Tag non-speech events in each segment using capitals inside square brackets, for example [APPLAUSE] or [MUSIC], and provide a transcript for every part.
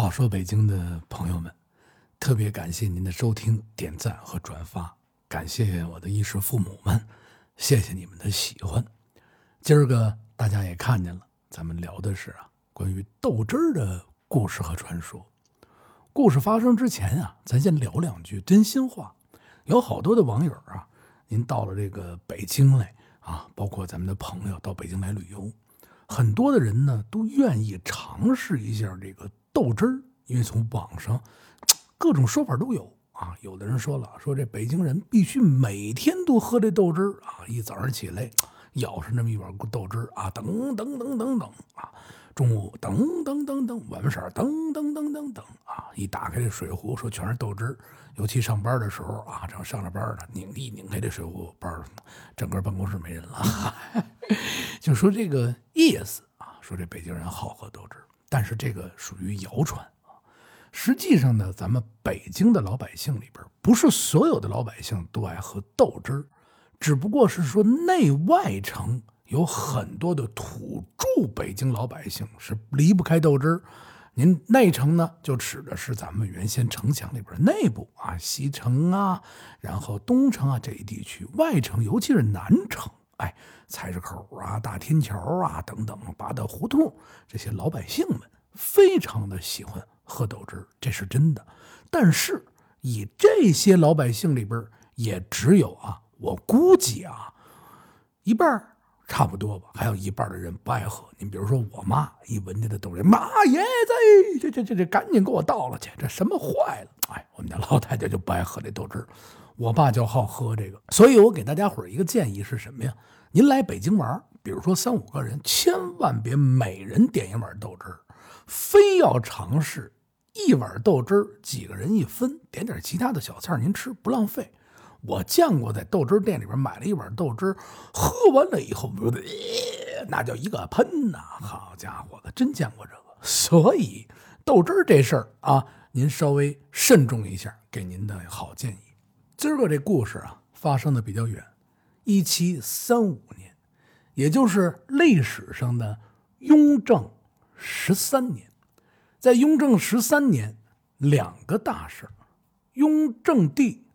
话说北京的朋友们，特别感谢您的收听、点赞和转发，感谢我的衣食父母们，谢谢你们的喜欢。今儿个大家也看见了，咱们聊的是啊关于豆汁儿的故事和传说。故事发生之前啊，咱先聊两句真心话。有好多的网友啊，您到了这个北京来啊，包括咱们的朋友到北京来旅游，很多的人呢都愿意尝试一下这个。豆汁儿，因为从网上 [TSK] 各种说法都有啊。有的人说了，说这北京人必须每天都喝这豆汁儿啊，一早上起来 [TSK] 舀上那么一碗豆汁儿啊，等等等等等啊，中午等等等等，晚上等等等等等啊，一打开这水壶，说全是豆汁儿。尤其上班的时候啊，正上着班呢，拧一拧开这水壶，班整个办公室没人了。[LAUGHS] 就说这个意思啊，说这北京人好喝豆汁儿。但是这个属于谣传啊，实际上呢，咱们北京的老百姓里边，不是所有的老百姓都爱喝豆汁儿，只不过是说内外城有很多的土著北京老百姓是离不开豆汁儿。您内城呢，就指的是咱们原先城墙里边内部啊，西城啊，然后东城啊这一地区；外城，尤其是南城。哎，菜市口啊，大天桥啊，等等，八大胡同，这些老百姓们非常的喜欢喝豆汁，这是真的。但是以这些老百姓里边，也只有啊，我估计啊，一半差不多吧，还有一半的人不爱喝。你比如说我妈，一闻见这豆汁妈耶子，这这这这，赶紧给我倒了去，这什么坏了？哎，我们家老太太就不爱喝这豆汁。我爸就好喝这个，所以我给大家伙一个建议是什么呀？您来北京玩，比如说三五个人，千万别每人点一碗豆汁儿，非要尝试一碗豆汁儿，几个人一分，点点其他的小菜您吃不浪费。我见过在豆汁店里边买了一碗豆汁喝完了以后，那叫一个喷呐！好家伙的，真见过这个。所以豆汁这事儿啊，您稍微慎重一下，给您的好建议。今儿个这故事啊，发生的比较远，一七三五年，也就是历史上的雍正十三年。在雍正十三年，两个大事雍正帝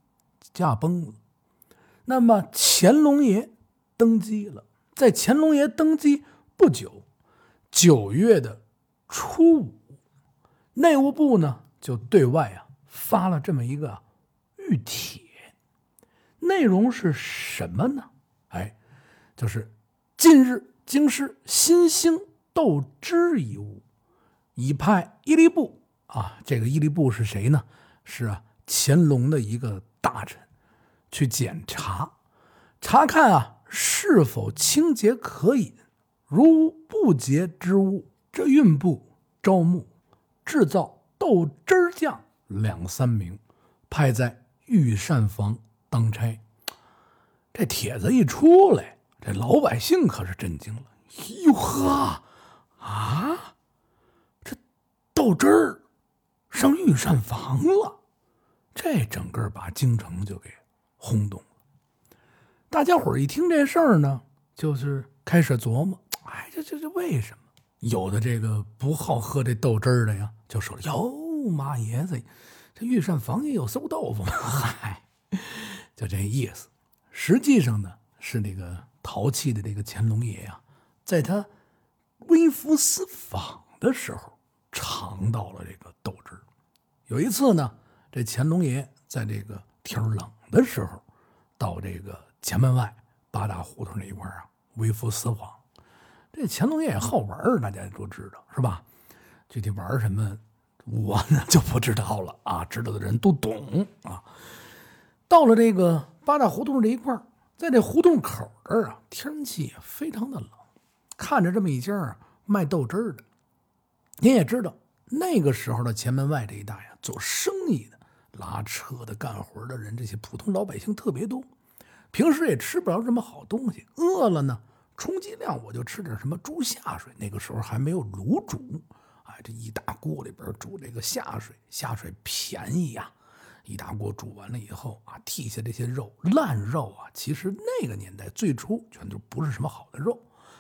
驾崩了，那么乾隆爷登基了。在乾隆爷登基不久，九月的初五，内务部呢就对外啊发了这么一个谕帖。内容是什么呢？哎，就是近日京师新兴豆汁一物，已派伊利布啊，这个伊利布是谁呢？是啊，乾隆的一个大臣，去检查查看啊是否清洁可饮。如不洁之物，这运部招募制造豆汁儿酱两三名，派在御膳房。当差，这帖子一出来，这老百姓可是震惊了。哟呵，啊，这豆汁儿上御膳房了，这整个把京城就给轰动了。大家伙一听这事儿呢，就是开始琢磨：哎，这这这为什么？有的这个不好喝这豆汁儿的呀，就说：“哟，妈爷子，这御膳房也有馊豆腐吗？” [LAUGHS] 嗨。就这意思，实际上呢是那个淘气的这个乾隆爷呀，在他微服私访的时候尝到了这个豆汁有一次呢，这乾隆爷在这个天冷的时候，到这个前门外八大胡同那一块啊微服私访。这乾隆爷也好玩大家都知道是吧？具体玩什么，我呢 [LAUGHS] 就不知道了啊，知道的人都懂啊。到了这个八大胡同这一块在这胡同口这儿啊，天气非常的冷。看着这么一家啊卖豆汁儿的，您也知道，那个时候的前门外这一带呀，做生意的、拉车的、干活的人，这些普通老百姓特别多。平时也吃不着什么好东西，饿了呢，充其量我就吃点什么猪下水。那个时候还没有卤煮，哎，这一大锅里边煮这个下水，下水便宜呀。一大锅煮完了以后啊，剔下这些肉烂肉啊，其实那个年代最初全都不是什么好的肉，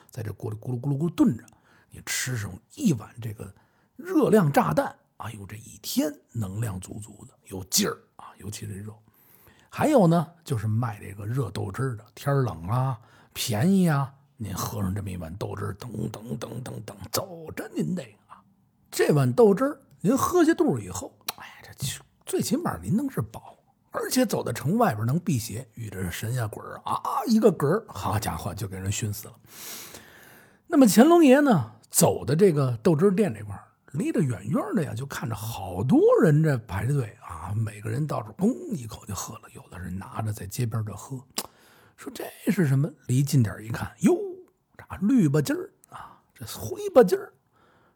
在这锅里咕噜咕噜咕噜炖着，你吃上一碗这个热量炸弹，哎呦，这一天能量足足的，有劲儿啊，尤其这肉。还有呢，就是卖这个热豆汁的，天冷啊，便宜啊，您喝上这么一碗豆汁，等等等等等，走着您得啊，这碗豆汁您喝下肚以后，哎，这最起码您能是宝，而且走到城外边能辟邪，遇着神呀鬼啊，一个嗝好家伙就给人熏死了。那么乾隆爷呢，走的这个豆汁店这块离得远远的呀，就看着好多人这排着队啊，每个人到这嘣一口就喝了，有的人拿着在街边这喝，说这是什么？离近点一看，哟，这绿吧唧儿啊，这灰吧唧儿，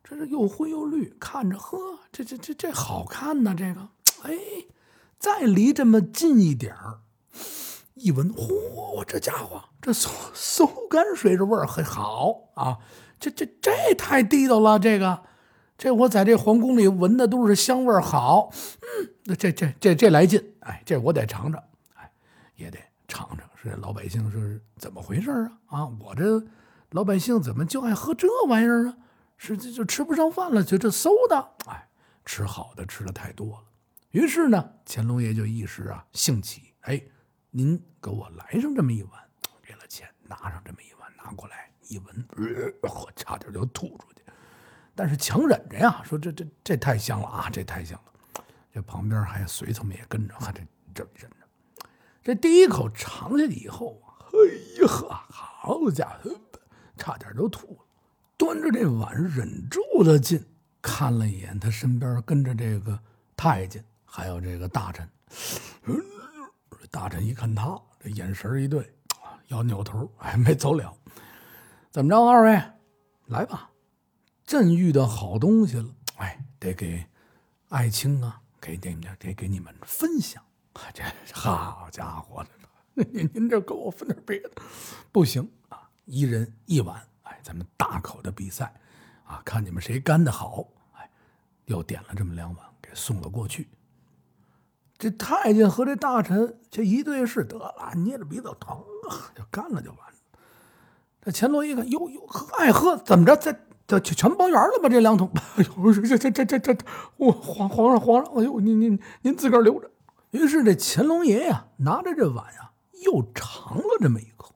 这是又灰又绿，看着呵，这这这这好看呐，这个，哎，再离这么近一点儿，一闻，嚯，这家伙，这馊馊泔水这味儿很好啊，这这这太地道了，这个。这我在这皇宫里闻的都是香味好，嗯，这这这这来劲，哎，这我得尝尝，哎，也得尝尝，是老百姓是怎么回事啊？啊，我这老百姓怎么就爱喝这玩意儿啊？是这就吃不上饭了，就这馊的，哎，吃好的吃的太多了。于是呢，乾隆爷就一时啊兴起，哎，您给我来上这么一碗，给了钱，拿上这么一碗拿过来，一闻，我差点就吐出去。但是强忍着呀，说这这这太香了啊，这太香了。这旁边还有随从们也跟着，还这这忍着。这第一口尝下去以后啊，哎呀呵，好家伙，差点就吐了。端着这碗，忍住了劲，看了一眼他身边跟着这个太监，还有这个大臣。大臣一看他，这眼神一对，[TSK] 要扭头，哎，没走了。怎么着，二位，来吧。朕遇到好东西了，哎，得给爱卿啊，给给你们得给你们分享。这好家伙的，您 [LAUGHS] 您这给我分点别的，不行啊！一人一碗，哎，咱们大口的比赛啊，看你们谁干的好。哎，又点了这么两碗，给送了过去。这太监和这大臣这一对视，得了，捏着鼻子疼啊，就干了就完了。这乾隆一看，哟哟，爱喝怎么着？这。这全全包圆了吧？这两桶，[LAUGHS] 哎呦，这这这这这，我皇皇上皇上，哎呦，您您您自个儿留着。于是这乾隆爷呀，拿着这碗呀，又尝了这么一口。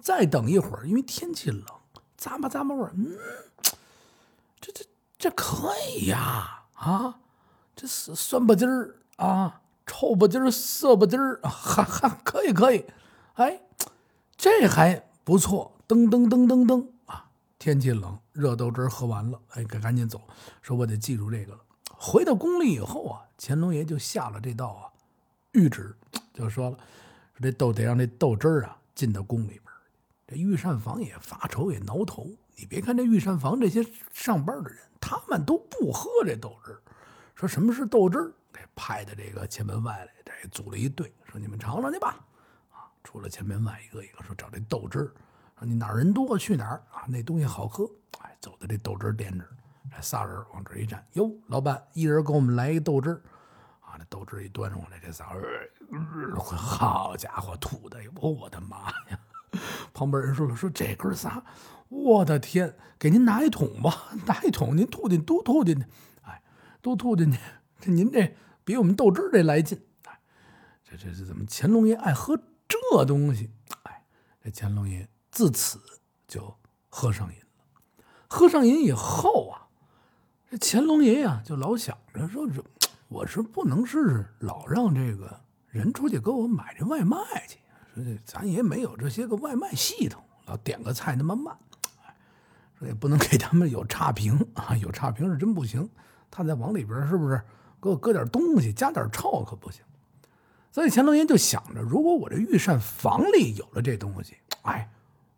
再等一会儿，因为天气冷，咂吧咂吧味儿，嗯，这这这可以呀，啊，这酸酸不唧儿啊，臭不唧儿，涩不唧儿，[LAUGHS] 还还可以可以，哎，这还不错，噔噔噔噔噔啊。天气冷，热豆汁喝完了，哎，赶赶紧走。说我得记住这个了。回到宫里以后啊，乾隆爷就下了这道啊谕旨，就说了，说这豆得让这豆汁儿啊进到宫里边。这御膳房也发愁也挠头。你别看这御膳房这些上班的人，他们都不喝这豆汁儿。说什么是豆汁儿？给派的这个前门外来，这组了一队，说你们尝尝去吧。啊，出了前门外一个一个说找这豆汁儿。说你哪儿人多去哪儿啊？那东西好喝，哎，走到这豆汁店这儿，这仨人往这一站，哟，老板，一人给我们来一豆汁儿，啊，那豆汁一端上来，这仨人，[LAUGHS] 好家伙，吐的，我我的妈呀！旁边人说了，说这哥仨，我的天，给您拿一桶吧，[LAUGHS] 拿一桶，您吐进都吐进去，哎，都吐进去，这您这比我们豆汁儿这来劲，哎，这这这怎么乾隆爷爱喝这东西？哎，这乾隆爷。自此就喝上瘾了。喝上瘾以后啊，这乾隆爷呀就老想着说：“这我是不能是老让这个人出去给我买这外卖去。说这咱也没有这些个外卖系统，老点个菜那么慢。说也不能给他们有差评啊，有差评是真不行。他再往里边是不是给我搁点东西，加点臭可不行。所以乾隆爷就想着，如果我这御膳房里有了这东西，哎。”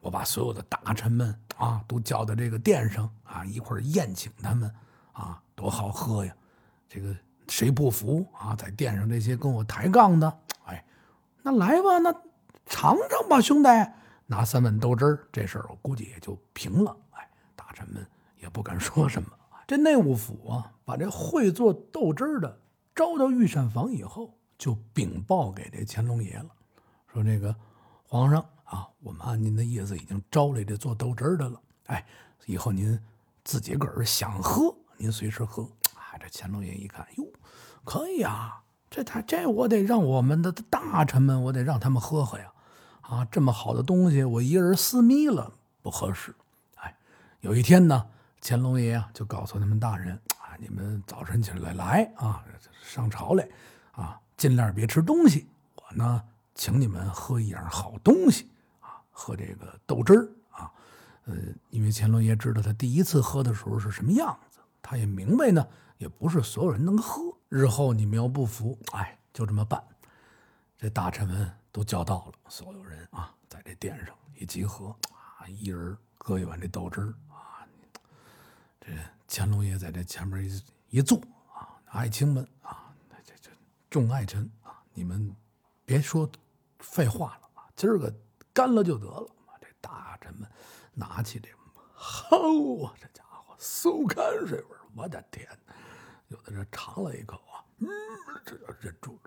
我把所有的大臣们啊都叫到这个殿上啊，一块宴请他们啊，多好喝呀！这个谁不服啊？在殿上这些跟我抬杠的，哎，那来吧，那尝尝吧，兄弟，拿三碗豆汁儿，这事儿我估计也就平了。哎，大臣们也不敢说什么。这内务府啊，把这会做豆汁儿的招到御膳房以后，就禀报给这乾隆爷了，说这个皇上。啊，我们按您的意思已经招来这做豆汁儿的了。哎，以后您自己个儿想喝，您随时喝。哎，这乾隆爷一看，哟，可以啊，这他这我得让我们的大臣们，我得让他们喝喝呀。啊，这么好的东西，我一个人私密了不合适。哎，有一天呢，乾隆爷啊就告诉他们大人啊，你们早晨起来来啊，上朝来啊，尽量别吃东西。我呢，请你们喝一样好东西啊，喝这个豆汁儿啊。呃，因为乾隆爷知道他第一次喝的时候是什么样子，他也明白呢，也不是所有人能喝。日后你们要不服，哎，就这么办。这大臣们都叫到了，所有人啊，在这殿上一集合啊，一人喝一碗这豆汁儿。这乾隆爷在这前面一一坐啊，爱卿们啊，这这众爱臣啊，你们别说废话了啊，今儿个干了就得了。这大臣们拿起这，好啊，这家伙馊泔水味我的天！有的人尝了一口啊，嗯，这要忍住。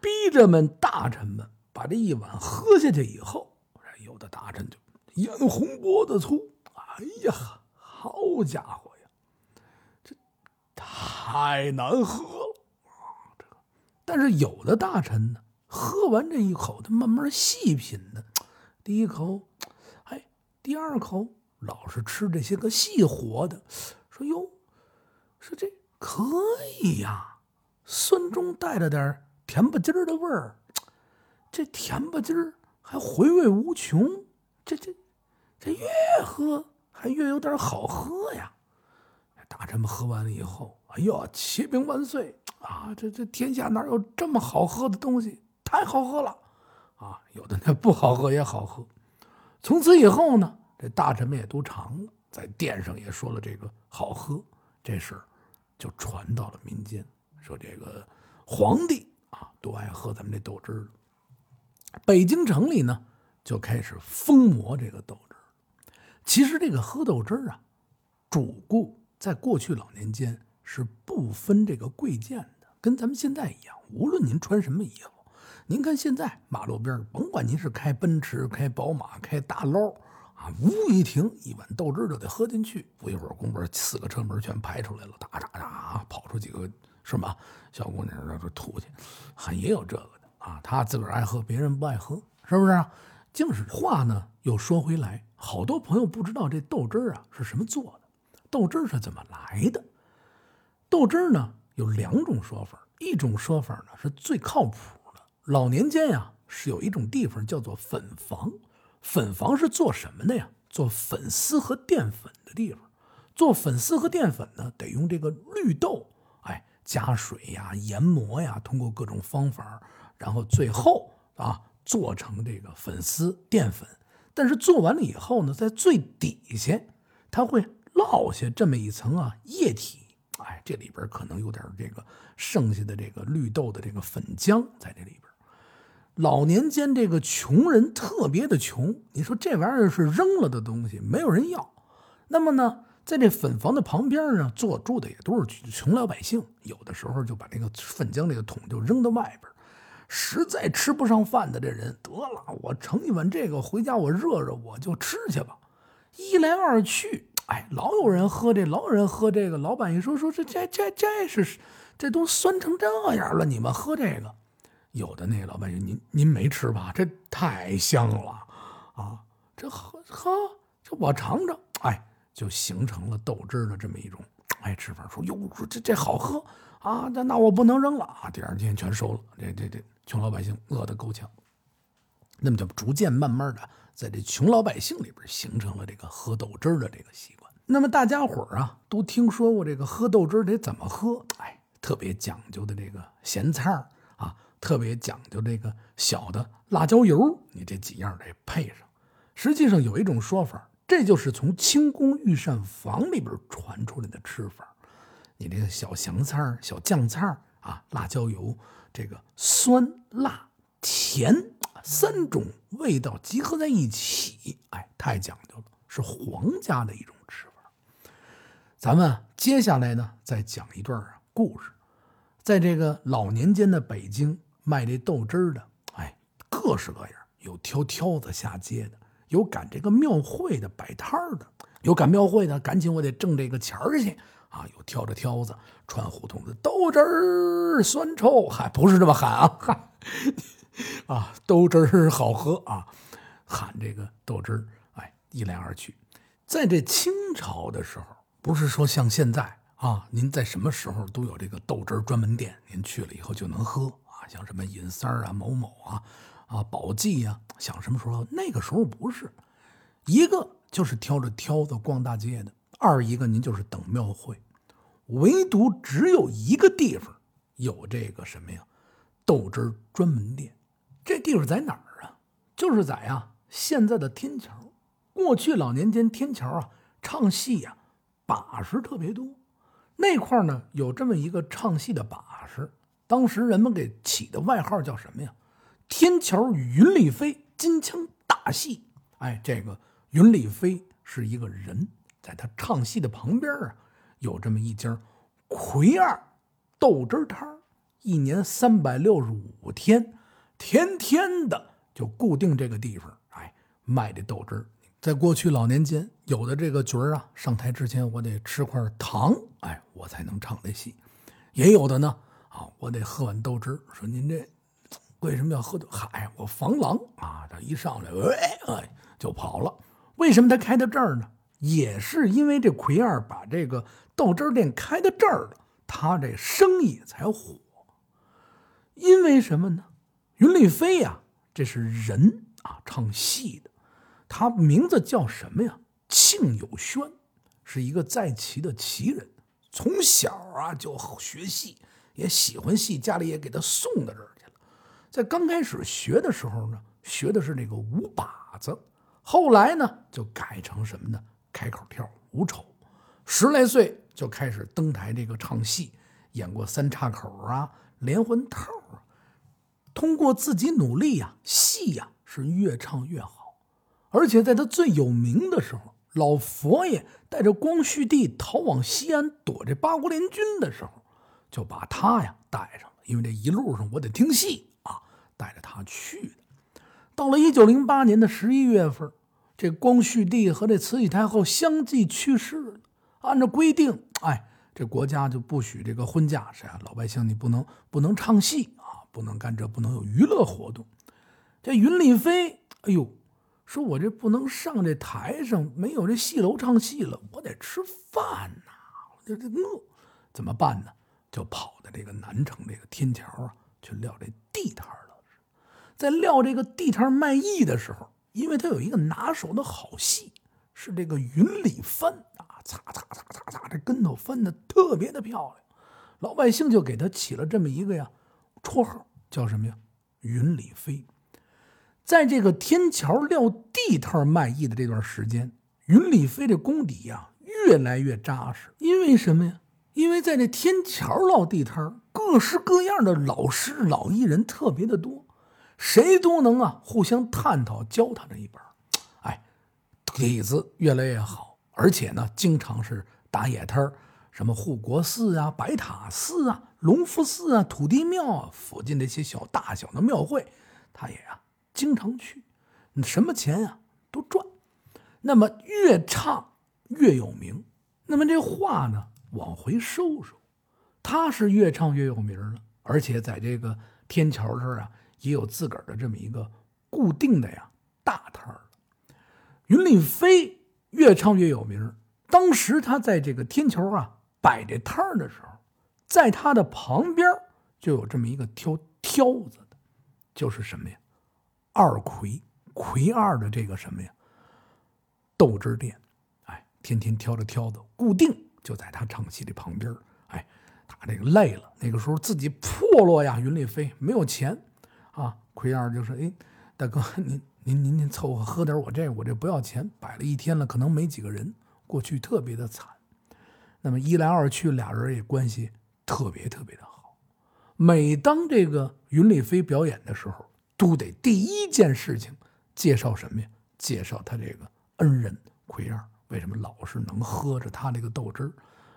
逼着们大臣们把这一碗喝下去以后，有的大臣就眼红脖子粗。哎呀，好家伙呀，这太难喝了！这个，但是有的大臣呢，喝完这一口，他慢慢细品呢。第一口，哎，第二口，老是吃这些个细活的，说哟，说这可以呀，酸中带着点甜不唧儿的味儿，这甜不唧儿还回味无穷，这这这越喝还越有点好喝呀！大臣们喝完了以后，哎呦，启禀万岁啊！这这天下哪有这么好喝的东西？太好喝了啊！有的那不好喝也好喝。从此以后呢，这大臣们也都尝了，在殿上也说了这个好喝，这事儿就传到了民间，说这个皇帝。啊，都爱喝咱们这豆汁儿。北京城里呢，就开始疯魔这个豆汁儿。其实这个喝豆汁儿啊，主顾在过去老年间是不分这个贵贱的，跟咱们现在一样。无论您穿什么衣服，您看现在马路边甭管您是开奔驰、开宝马、开大捞啊，呜一停，一碗豆汁儿就得喝进去。不一会儿功夫，四个车门全排出来了，哒哒哒，跑出几个。是吧？小姑娘让这吐去，还也有这个的啊。他自个儿爱喝，别人不爱喝，是不是？净是话呢。又说回来，好多朋友不知道这豆汁儿啊是什么做的，豆汁儿是怎么来的？豆汁儿呢有两种说法，一种说法呢是最靠谱的。老年间呀是有一种地方叫做粉房，粉房是做什么的呀？做粉丝和淀粉的地方。做粉丝和淀粉呢，得用这个绿豆。哎加水呀，研磨呀，通过各种方法，然后最后啊做成这个粉丝淀粉。但是做完了以后呢，在最底下，它会落下这么一层啊液体。哎，这里边可能有点这个剩下的这个绿豆的这个粉浆在这里边。老年间这个穷人特别的穷，你说这玩意儿是扔了的东西，没有人要。那么呢？在这粉房的旁边呢，坐住的也都是穷老百姓，有的时候就把这个粉浆这个桶就扔到外边。实在吃不上饭的这人，得了，我盛一碗这个回家，我热热我就吃去吧。一来二去，哎，老有人喝这，老有人喝这个。老板一说说这这这这是这都酸成这样了，你们喝这个？有的那老板说您您没吃吧？这太香了啊！这喝喝这我尝尝，哎。就形成了豆汁的这么一种哎吃法，说哟，这这好喝啊，那那我不能扔了啊，第二天全收了。这这这穷老百姓饿得够呛，那么就逐渐慢慢的在这穷老百姓里边形成了这个喝豆汁的这个习惯。那么大家伙啊都听说过这个喝豆汁得怎么喝？哎，特别讲究的这个咸菜啊，特别讲究这个小的辣椒油，你这几样得配上。实际上有一种说法。这就是从清宫御膳房里边传出来的吃法，你这个小咸菜小酱菜啊，辣椒油，这个酸辣甜三种味道集合在一起，哎，太讲究了，是皇家的一种吃法。咱们接下来呢，再讲一段啊故事，在这个老年间的北京卖这豆汁的，哎，各式各样，有挑挑子下街的。有赶这个庙会的摆摊的，有赶庙会的，赶紧我得挣这个钱儿去啊，有挑着挑子穿胡同的豆汁儿酸臭，还不是这么喊啊，喊啊豆汁儿好喝啊，喊这个豆汁儿，哎，一来二去，在这清朝的时候，不是说像现在啊，您在什么时候都有这个豆汁儿专门店，您去了以后就能喝啊，像什么尹三儿啊、某某啊、啊宝记呀，想什么时候？那个时候不是，一个就是挑着挑子逛大街的，二一个您就是等庙会。唯独只有一个地方有这个什么呀，豆汁专门店。这地方在哪儿啊？就是在呀现在的天桥。过去老年间天桥啊唱戏呀把式特别多，那块呢有这么一个唱戏的把式，当时人们给起的外号叫什么呀？天桥云里飞金枪大戏。哎，这个云里飞是一个人，在他唱戏的旁边啊。有这么一家魁二豆汁摊一年三百六十五天，天天的就固定这个地方，哎，卖这豆汁在过去老年间，有的这个角儿啊，上台之前我得吃块糖，哎，我才能唱这戏；也有的呢，啊，我得喝碗豆汁说您这 [TSK] 为什么要喝豆？嗨，我防狼啊！这一上来，哎，就跑了。为什么他开到这儿呢？也是因为这奎二把这个豆汁店开到这儿了，他这生意才火。因为什么呢？云丽飞呀，这是人啊，唱戏的，他名字叫什么呀？庆有轩，是一个在旗的旗人，从小啊就学戏，也喜欢戏，家里也给他送到这儿去了。在刚开始学的时候呢，学的是这个五把子，后来呢就改成什么呢？开口跳五丑，十来岁就开始登台这个唱戏，演过三岔口啊、连环套啊。通过自己努力呀，戏呀是越唱越好。而且在他最有名的时候，老佛爷带着光绪帝逃往西安躲这八国联军的时候，就把他呀带上了。因为这一路上我得听戏啊，带着他去的。到了一九零八年的十一月份。这光绪帝和这慈禧太后相继去世了，按照规定，哎，这国家就不许这个婚嫁，是啊，老百姓你不能不能唱戏啊，不能干这，不能有娱乐活动。这云丽妃，哎呦，说我这不能上这台上，没有这戏楼唱戏了，我得吃饭呐，我这这饿，怎么办呢？就跑到这个南城这个天桥啊，去撂这地摊了。在撂这个地摊卖艺的时候。因为他有一个拿手的好戏，是这个云里翻啊，擦擦擦擦擦，这跟头翻的特别的漂亮，老百姓就给他起了这么一个呀绰号，叫什么呀？云里飞。在这个天桥撂地摊卖艺的这段时间，云里飞这功底呀越来越扎实。因为什么呀？因为在这天桥撂地摊，各式各样的老师、老艺人特别的多。谁都能啊，互相探讨教他这一本哎，底子越来越好，而且呢，经常是打野摊儿什么护国寺啊、白塔寺啊、隆福寺啊、土地庙啊，附近这些小大小的庙会，他也啊经常去，什么钱啊都赚。那么越唱越有名，那么这话呢往回收收，他是越唱越有名了，而且在这个天桥这儿啊。也有自个儿的这么一个固定的呀大摊儿云丽飞越唱越有名。当时他在这个天桥啊摆这摊儿的时候，在他的旁边就有这么一个挑挑子的，就是什么呀？二魁魁二的这个什么呀？豆汁店，哎，天天挑着挑子，固定就在他唱戏的旁边哎，他这个累了，那个时候自己破落呀，云丽飞没有钱。啊，奎二就说：“哎，大哥，您您您您凑合喝点我这，我这不要钱，摆了一天了，可能没几个人。过去特别的惨，那么一来二去，俩人也关系特别特别的好。每当这个云丽飞表演的时候，都得第一件事情介绍什么呀？介绍他这个恩人奎二，为什么老是能喝着他这个豆汁儿？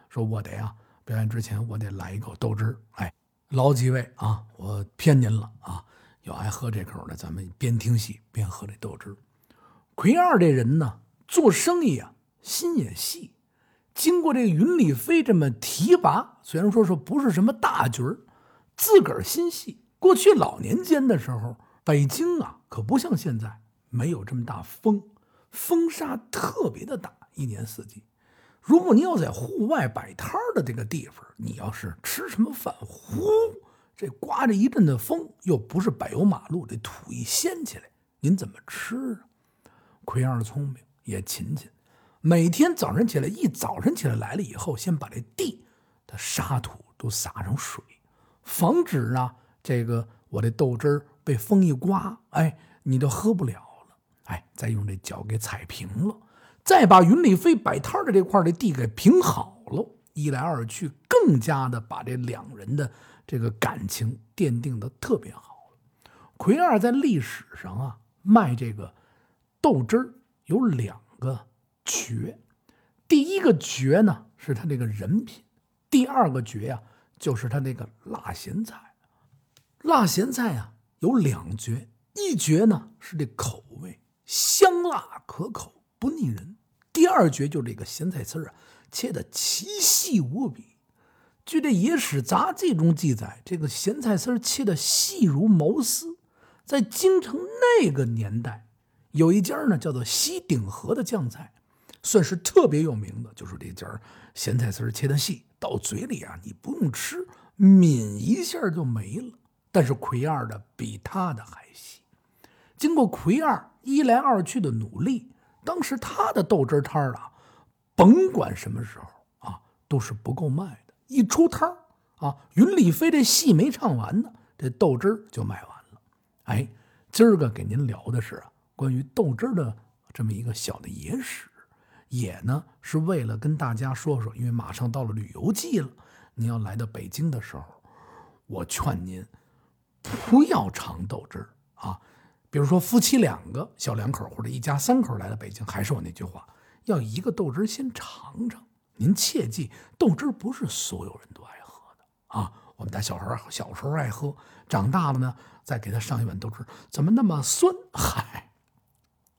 说我得啊，表演之前我得来一口豆汁儿。哎，老几位啊，我骗您了啊。”有爱喝这口的，咱们边听戏边喝这豆汁。奎二这人呢，做生意啊，心也细，经过这云里飞这么提拔，虽然说说不是什么大局儿，自个儿心细。过去老年间的时候，北京啊可不像现在没有这么大风，风沙特别的大，一年四季。如果你要在户外摆摊的这个地方，你要是吃什么饭，呼，这刮着一阵的风，又不是柏油马路，这土一掀起来，您怎么吃啊？奎二聪明也勤勤，每天早晨起来，一早晨起来来了以后，先把这地的沙土都撒上水，防止啊这个我这豆汁儿被风一刮，哎，你都喝不了了。哎，再用这脚给踩平了，再把云里飞摆摊的这块的地给平好了，一来二去，更加的把这两人的这个感情奠定的特别好。奎二在历史上啊卖这个。豆汁儿有两个绝，第一个绝呢是他这个人品，第二个绝呀就是他那个辣咸菜。辣咸菜啊有两绝，一绝呢是这口味香辣可口不腻人，第二绝就这个咸菜丝儿啊切的奇细无比。据这《野史杂记》中记载，这个咸菜丝切的细如毛丝，在京城那个年代。有一家呢，叫做西顶河的酱菜，算是特别有名的。就是这家咸菜丝切的细，到嘴里啊，你不用吃，抿一下就没了。但是奎二的比他的还细。经过奎二一来二去的努力，当时他的豆汁摊啊，甭管什么时候啊，都是不够卖的。一出摊啊，云里飞这戏没唱完呢，这豆汁就卖完了。哎，今儿个给您聊的是啊。关于豆汁儿的这么一个小的野史，也呢是为了跟大家说说，因为马上到了旅游季了，您要来到北京的时候，我劝您不要尝豆汁儿啊。比如说夫妻两个小两口或者一家三口来到北京，还是我那句话，要一个豆汁儿先尝尝。您切记，豆汁不是所有人都爱喝的啊。我们家小孩小时候爱喝，长大了呢再给他上一碗豆汁，怎么那么酸？嗨。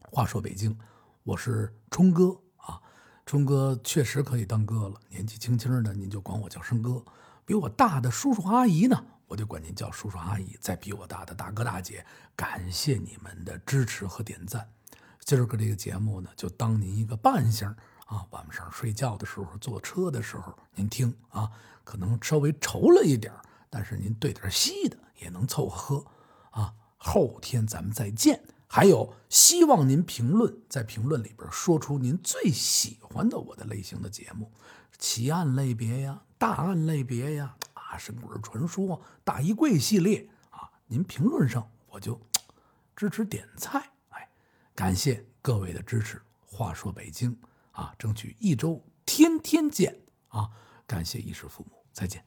话说北京，我是冲哥啊，冲哥确实可以当哥了。年纪轻轻的，您就管我叫声哥；比我大的叔叔阿姨呢，我就管您叫叔叔阿姨。再比我大的大哥大姐，感谢你们的支持和点赞。今儿个这个节目呢，就当您一个伴星啊，晚上睡觉的时候、坐车的时候您听啊，可能稍微稠了一点但是您兑点稀的也能凑合喝啊。后天咱们再见。还有，希望您评论，在评论里边说出您最喜欢的我的类型的节目，奇案类别呀，大案类别呀，啊，神鬼传说、大衣柜系列啊，您评论上我就支持点菜。哎，感谢各位的支持。话说北京啊，争取一周天天见啊！感谢衣食父母，再见。